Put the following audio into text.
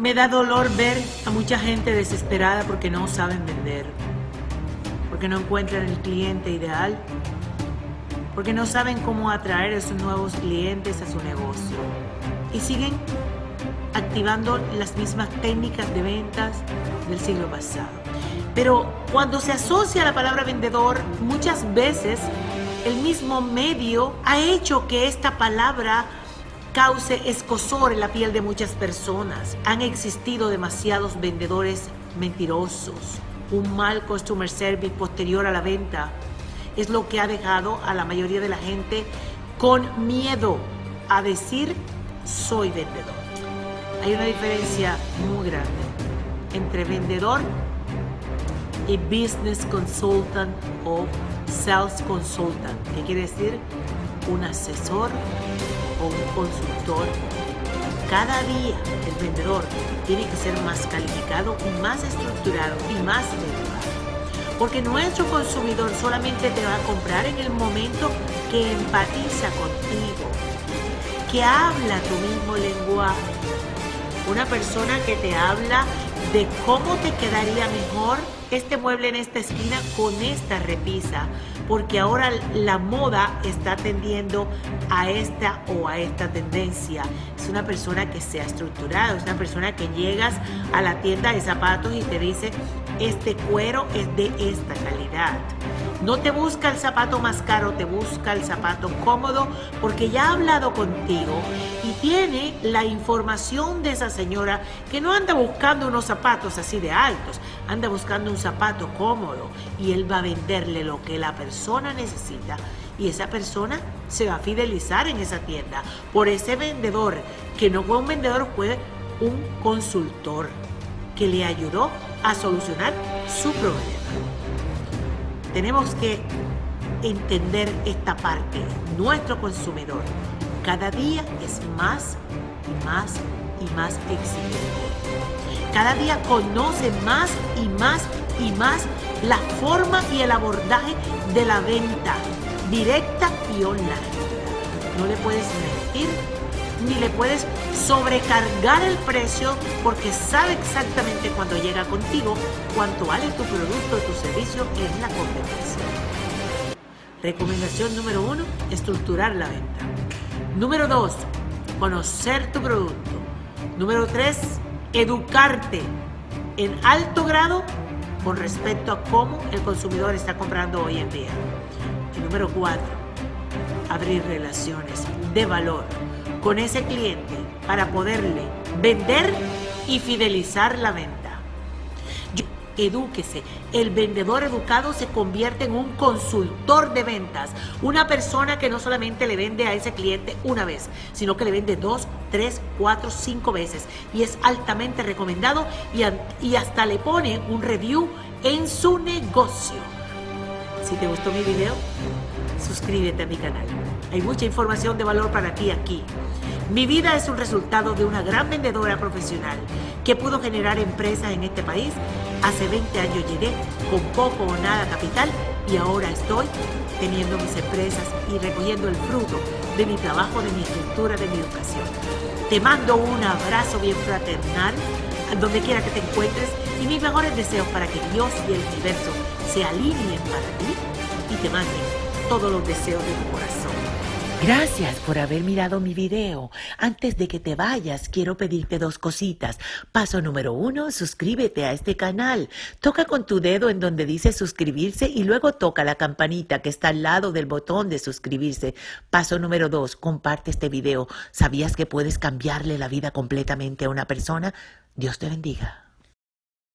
Me da dolor ver a mucha gente desesperada porque no saben vender, porque no encuentran el cliente ideal, porque no saben cómo atraer a esos nuevos clientes a su negocio y siguen activando las mismas técnicas de ventas del siglo pasado. Pero cuando se asocia la palabra vendedor, muchas veces el mismo medio ha hecho que esta palabra cause escosor en la piel de muchas personas. Han existido demasiados vendedores mentirosos. Un mal customer service posterior a la venta es lo que ha dejado a la mayoría de la gente con miedo a decir soy vendedor. Hay una diferencia muy grande entre vendedor y business consultant o sales consultant, que quiere decir un asesor o un consultor. Cada día el vendedor tiene que ser más calificado y más estructurado y más educado. Porque nuestro consumidor solamente te va a comprar en el momento que empatiza contigo, que habla tu mismo lenguaje. Una persona que te habla de cómo te quedaría mejor este mueble en esta esquina con esta repisa, porque ahora la moda está tendiendo a esta o a esta tendencia. Es una persona que se ha estructurado, es una persona que llegas a la tienda de zapatos y te dice, este cuero es de esta calidad. No te busca el zapato más caro, te busca el zapato cómodo porque ya ha hablado contigo y tiene la información de esa señora que no anda buscando unos zapatos así de altos, anda buscando un zapato cómodo y él va a venderle lo que la persona necesita y esa persona se va a fidelizar en esa tienda. Por ese vendedor que no fue un vendedor, fue un consultor que le ayudó a solucionar su problema tenemos que entender esta parte. Nuestro consumidor cada día es más y más y más exigente. Cada día conoce más y más y más la forma y el abordaje de la venta directa y online. No le puedes mentir ni le puedes sobrecargar el precio porque sabe exactamente cuando llega contigo cuánto vale tu producto o tu servicio en la competencia. Recomendación número uno, estructurar la venta. Número dos, conocer tu producto. Número tres, educarte en alto grado con respecto a cómo el consumidor está comprando hoy en día. Y número cuatro, abrir relaciones de valor con ese cliente para poderle vender y fidelizar la venta. Edúquese. El vendedor educado se convierte en un consultor de ventas. Una persona que no solamente le vende a ese cliente una vez, sino que le vende dos, tres, cuatro, cinco veces. Y es altamente recomendado y, y hasta le pone un review en su negocio. Si te gustó mi video, suscríbete a mi canal. Hay mucha información de valor para ti aquí. Mi vida es un resultado de una gran vendedora profesional que pudo generar empresas en este país. Hace 20 años llegué con poco o nada capital y ahora estoy teniendo mis empresas y recogiendo el fruto de mi trabajo, de mi estructura, de mi educación. Te mando un abrazo bien fraternal donde quiera que te encuentres y mis mejores deseos para que Dios y el universo se alineen para ti y te manden todos los deseos de tu corazón. Gracias por haber mirado mi video. Antes de que te vayas, quiero pedirte dos cositas. Paso número uno, suscríbete a este canal. Toca con tu dedo en donde dice suscribirse y luego toca la campanita que está al lado del botón de suscribirse. Paso número dos, comparte este video. ¿Sabías que puedes cambiarle la vida completamente a una persona? Dios te bendiga.